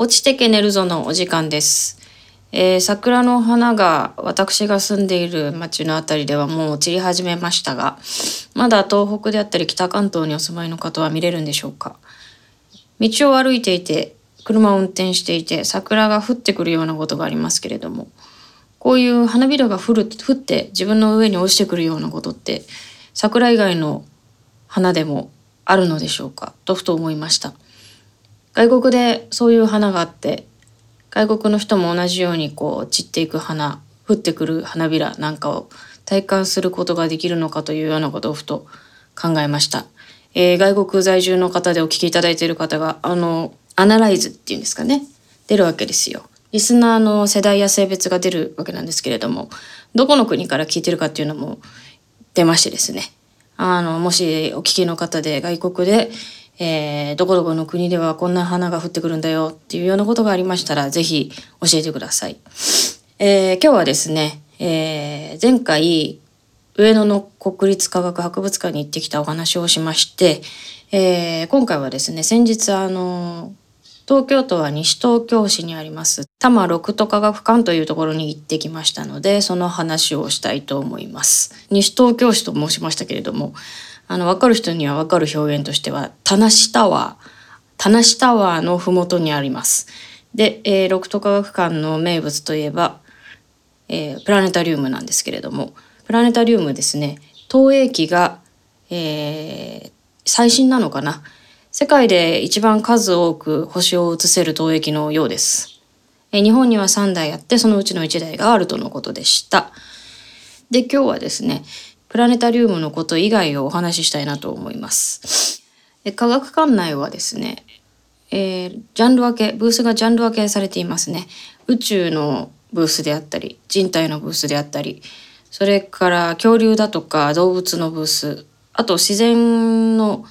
落ちてけ寝るぞのお時間です。えー桜の花が私が住んでいる町のあたりではもう散り始めましたが、まだ東北であったり北関東にお住まいの方は見れるんでしょうか。道を歩いていて、車を運転していて、桜が降ってくるようなことがありますけれども、こういう花びらが降る降って自分の上に落ちてくるようなことって、桜以外の花でもあるのでしょうか？とふと思いました。外国でそういう花があって外国の人も同じようにこう散っていく花降ってくる花びらなんかを体感することができるのかというようなことをふと考えました、えー外国在住の方でお聞きいただいている方があのアナライズっていうんですかね。出るわけですよ。リスナーの世代や性別が出るわけなんですけれどもどこの国から聞いてるかっていうのも出ましてですね。あのもしお聞きの方で外国で、えーどこどこの国ではこんな花が降ってくるんだよっていうようなことがありましたらぜひ教えてください。えー今日はですね、えー前回上野の国立科学博物館に行ってきたお話をしまして、えー今回はですね先日あの東京都は西東京市にあります。多摩六都科学館というところに行ってきましたのでその話をしたいと思います。西東京市と申しましたけれどもあの分かる人には分かる表現としては田無タワー田無タワーの麓にあります。で、えー、六都科学館の名物といえば、えープラネタリウムなんですけれどもプラネタリウムですね投影機が、えー最新なのかな世界で一番数多く星を映せる投影機のようです。日本には3台あってそのうちの1台があるとのことでした。で今日はですねプラネタリウムのこと以外をお話ししたいなと思います。科学館内はですね、えージャンル分けブースがジャンル分けされていますね。宇宙のブースであったり人体のブースであったりそれから恐竜だとか動物のブースあと自然の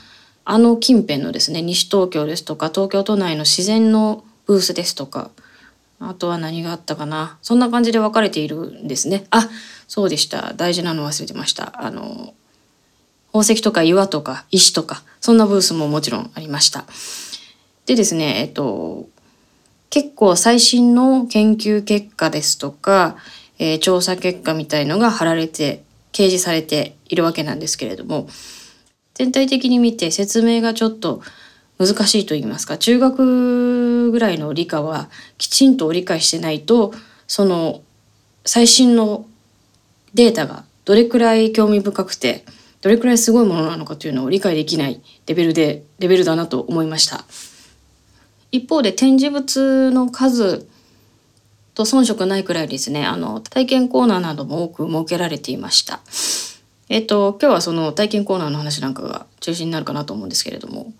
あの近辺のですね西東京ですとか東京都内の自然のブースですとかあとは何があったかな。そんな感じで分かれているんですね。あそうでした。大事なの忘れてました。あの宝石とか岩とか石とかそんなブースももちろんありました。でですねえっと結構最新の研究結果ですとか、えー調査結果みたいのが貼られて掲示されているわけなんですけれども全体的に見て説明がちょっと難しいと言いますか中学ぐらいの理科はきちんと理解してないとその最新のデータがどれくらい興味深くてどれくらいすごいものなのかというのを理解できないレベルでレベルだなと思いました。一方で展示物の数と遜色ないくらいですねあの体験コーナーなども多く設けられていました。えっと今日はその体験コーナーの話なんかが中心になるかなと思うんですけれども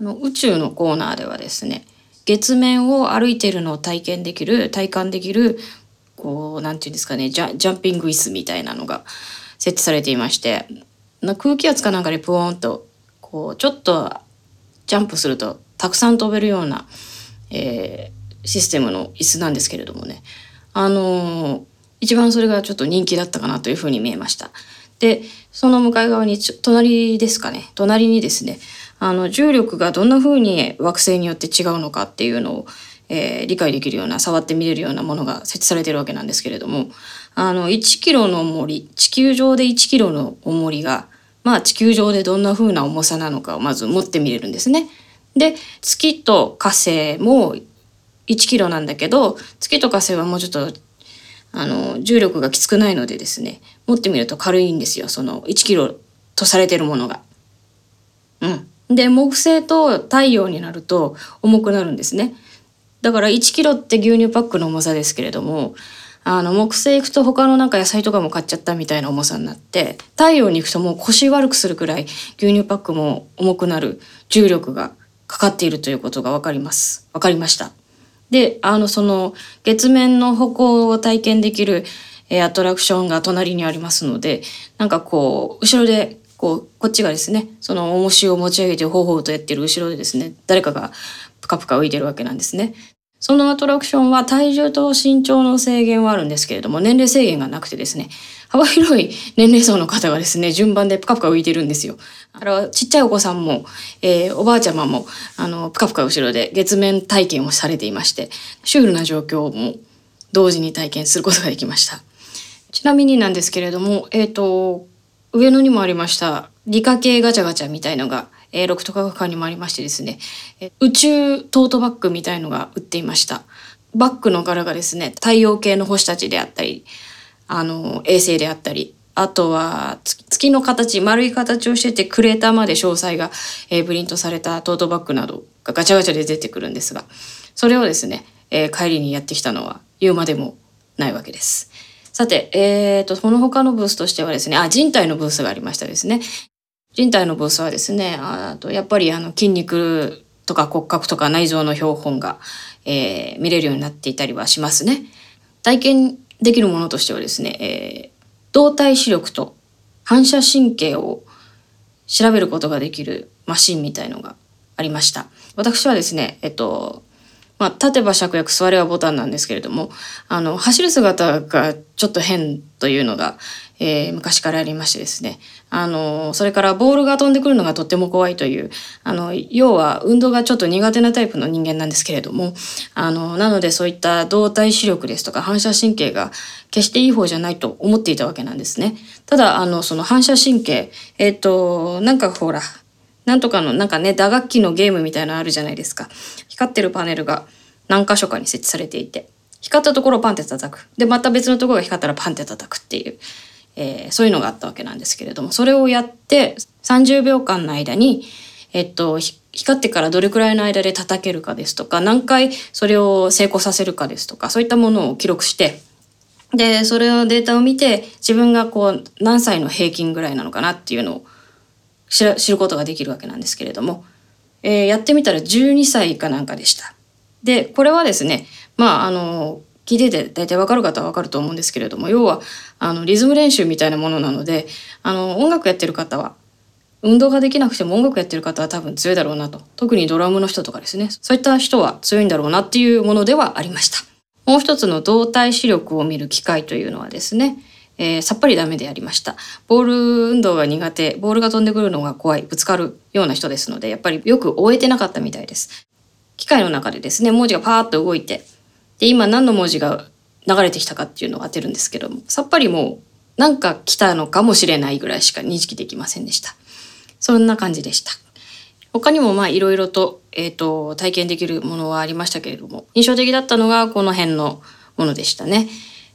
あの宇宙のコーナーではですね月面を歩いているのを体験できる体感できるこうなんていうんですかねジャジャンピング椅子みたいなのが設置されていましてな空気圧かなんかでプーンとこうちょっとジャンプするとたくさん飛べるような、えーシステムの椅子なんですけれどもねあのー一番それがちょっと人気だったかなというふうに見えました。でその向かい側に隣ですかね隣にですねあの重力がどんなふうに惑星によって違うのかっていうのを、えー理解できるような触ってみれるようなものが設置されてるわけなんですけれどもあの1キロの重り地球上で1キロの重りがまあ地球上でどんな風な重さなのかをまず持ってみれるんですね。で月と火星も1キロなんだけど月と火星はもうちょっとあの重力がきつくないのでですね持ってみると軽いんですよその1キロとされてるものが。うん、で木星と太陽になると重くなるんですね。だから1キロって牛乳パックの重さですけれどもあの木星行くと他のなんか野菜とかも買っちゃったみたいな重さになって太陽に行くともう腰悪くするくらい牛乳パックも重くなる重力がかかっているということが分かります分かりました。であのその月面の歩行を体験できる、えアトラクションが隣にありますのでなんかこう後ろでこうこっちがですねその重しを持ち上げてほうほうとやってる後ろでですね誰かがプカプカ浮いてるわけなんですね。そのアトラクションは体重と身長の制限はあるんですけれども、年齢制限がなくてですね、幅広い年齢層の方がですね、順番でプカプカ浮いてるんですよ。あれはちっちゃいお子さんも、えー、おばあちゃまも、あの、ぷかぷか後ろで月面体験をされていまして、シュールな状況も同時に体験することができました。ちなみになんですけれども、えっ、ー、と、上野にもありました、理科系ガチャガチャみたいのが、えー、六都科学館にもありましてですね、宇宙トートバッグみたいのが売っていました。バッグの柄がですね、太陽系の星たちであったり、あの、衛星であったり、あとは月の形、丸い形をしててクレーターまで詳細が、え、プリントされたトートバッグなどがガチャガチャで出てくるんですが、それをですね、えー、帰りにやってきたのは言うまでもないわけです。さて、えーと、その他のブースとしてはですね、あ、人体のブースがありましたですね。人体のブースはですね、あとやっぱりあの筋肉とか骨格とか内臓の標本が、えー、見れるようになっていたりはしますね。体験できるものとしてはですね、えー、動体視力と反射神経を調べることができるマシンみたいのがありました。私はですね、えっと、まあ、立てば芍薬、座ればボタンなんですけれども、あの、走る姿がちょっと変というのが、えー、昔からありましてですね。あの、それからボールが飛んでくるのがとっても怖いという、あの、要は運動がちょっと苦手なタイプの人間なんですけれども、あの、なのでそういった動体視力ですとか反射神経が決していい方じゃないと思っていたわけなんですね。ただ、あの、その反射神経、えっ、ー、と、なんかほら、なんとかのなんかね打楽器のゲームみたいなのあるじゃないですか。光ってるパネルが何箇所かに設置されていて光ったところをパンって叩く。でまた別のところが光ったらパンって叩くっていう、えー、そういうのがあったわけなんですけれどもそれをやって30秒間の間にえっと光ってからどれくらいの間で叩けるかですとか何回それを成功させるかですとかそういったものを記録してでそれをデータを見て自分がこう何歳の平均ぐらいなのかなっていうのを知ることができるわけなんですけれども、えー、やってみたら12歳かなんかでした。でこれはですねまああの聞いてて大体わかる方はわかると思うんですけれども要はあのリズム練習みたいなものなのであの音楽やってる方は運動ができなくても音楽やってる方は多分強いだろうなと。特にドラムの人とかですね。そういった人は強いんだろうなっていうものではありました。もう一つの動体視力を見る機会というのはですねえー、さっぱりダメでやりました。ボール運動が苦手、ボールが飛んでくるのが怖い、ぶつかるような人ですので、やっぱりよく終えてなかったみたいです。機械の中でですね、文字がパーッと動いて、で、今何の文字が流れてきたかっていうのを当てるんですけども、さっぱりもうなんか来たのかもしれないぐらいしか認識できませんでした。そんな感じでした。他にもまあいろいろと,、えーと体験できるものはありましたけれども印象的だったのがこの辺のものでしたね。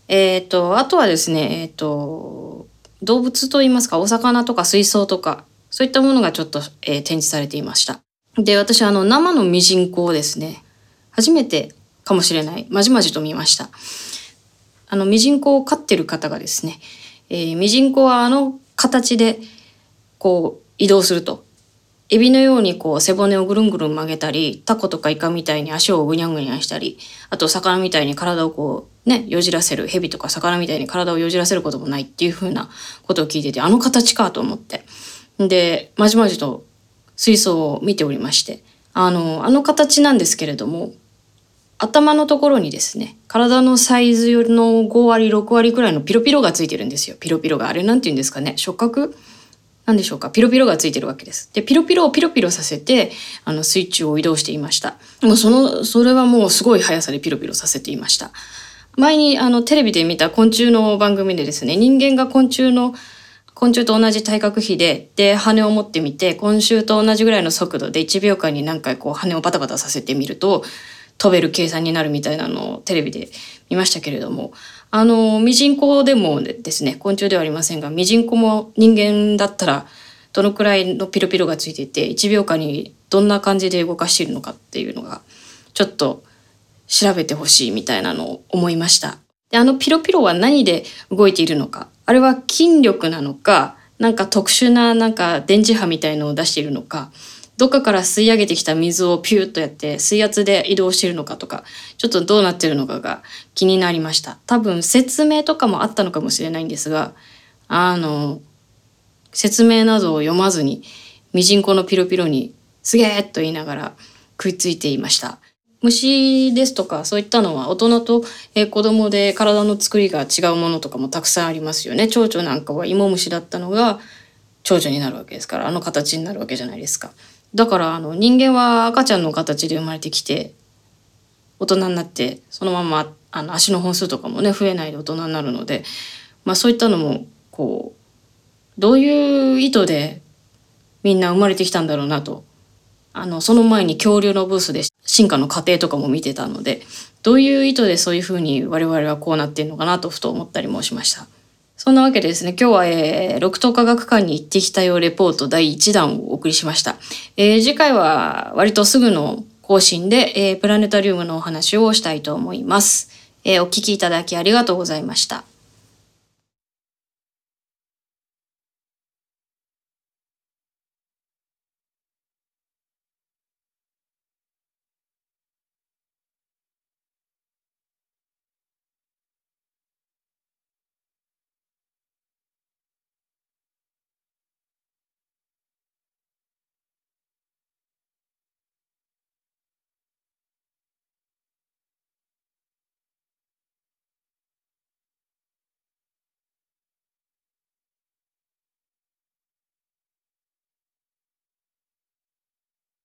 えっ、ー、と、あとはですね、えっ、ー、と、動物といいますか、お魚とか水槽とか、そういったものがちょっと、えー、展示されていました。で、私、あの、生のミジンコをですね、初めてかもしれない、まじまじと見ました。あの、ミジンコを飼ってる方がですね、えー、ミジンコはあの形で、こう、移動すると。エビのようにこう背骨をぐるんぐるん曲げたり、タコとかイカみたいに足をぐにゃぐにゃしたり、あと魚みたいに体をこうね、よじらせる、蛇とか魚みたいに体をよじらせることもないっていう風なことを聞いてて、あの形かと思って。で、まじまじと水槽を見ておりまして、あの、あの形なんですけれども、頭のところにですね、体のサイズよりの5割、6割くらいのピロピロがついてるんですよ。ピロピロが。あれなんて言うんですかね。触覚？なんでしょうかピロピロがついてるわけです。で、ピロピロをピロピロさせて、あの、スイッチを移動していました。もうその、それはもうすごい速さでピロピロさせていました。前にあの、テレビで見た昆虫の番組でですね、人間が昆虫の、昆虫と同じ体格比で、で、羽を持ってみて、昆虫と同じぐらいの速度で1秒間に何回こう羽をバタバタさせてみると、飛べる計算になるみたいなのをテレビで見ましたけれども、あの、ミジンコでもですね、昆虫ではありませんが、ミジンコも人間だったら、どのくらいのピロピロがついていて、1秒間にどんな感じで動かしているのかっていうのが、ちょっと調べてほしいみたいなのを思いました。で、あのピロピロは何で動いているのか、あれは筋力なのか、なんか特殊ななんか電磁波みたいのを出しているのか、どっかから吸い上げてきた水をピューッとやって水圧で移動しているのかとか、ちょっとどうなってるのかが気になりました。多分説明とかもあったのかもしれないんですが、あの、説明などを読まずに、ミジンコのピロピロにすげーっと言いながら食いついていました。虫ですとかそういったのは大人と、え、子供で体の作りが違うものとかもたくさんありますよね。蝶々なんかは芋虫だったのが蝶々になるわけですからあの形になるわけじゃないですか。だからあの人間は赤ちゃんの形で生まれてきて大人になってそのままあの足の本数とかもね増えないで大人になるので、まあ、そういったのもこうどういう意図でみんな生まれてきたんだろうなとあのその前に恐竜のブースで進化の過程とかも見てたのでどういう意図でそういうふうに我々はこうなってんのかなとふと思ったりもしました。そんなわけでですね、今日は、えー、六等科学館に行ってきたよレポート第1弾をお送りしました。えー、次回は割とすぐの更新で、えー、プラネタリウムのお話をしたいと思います。えー、お聞きいただきありがとうございました。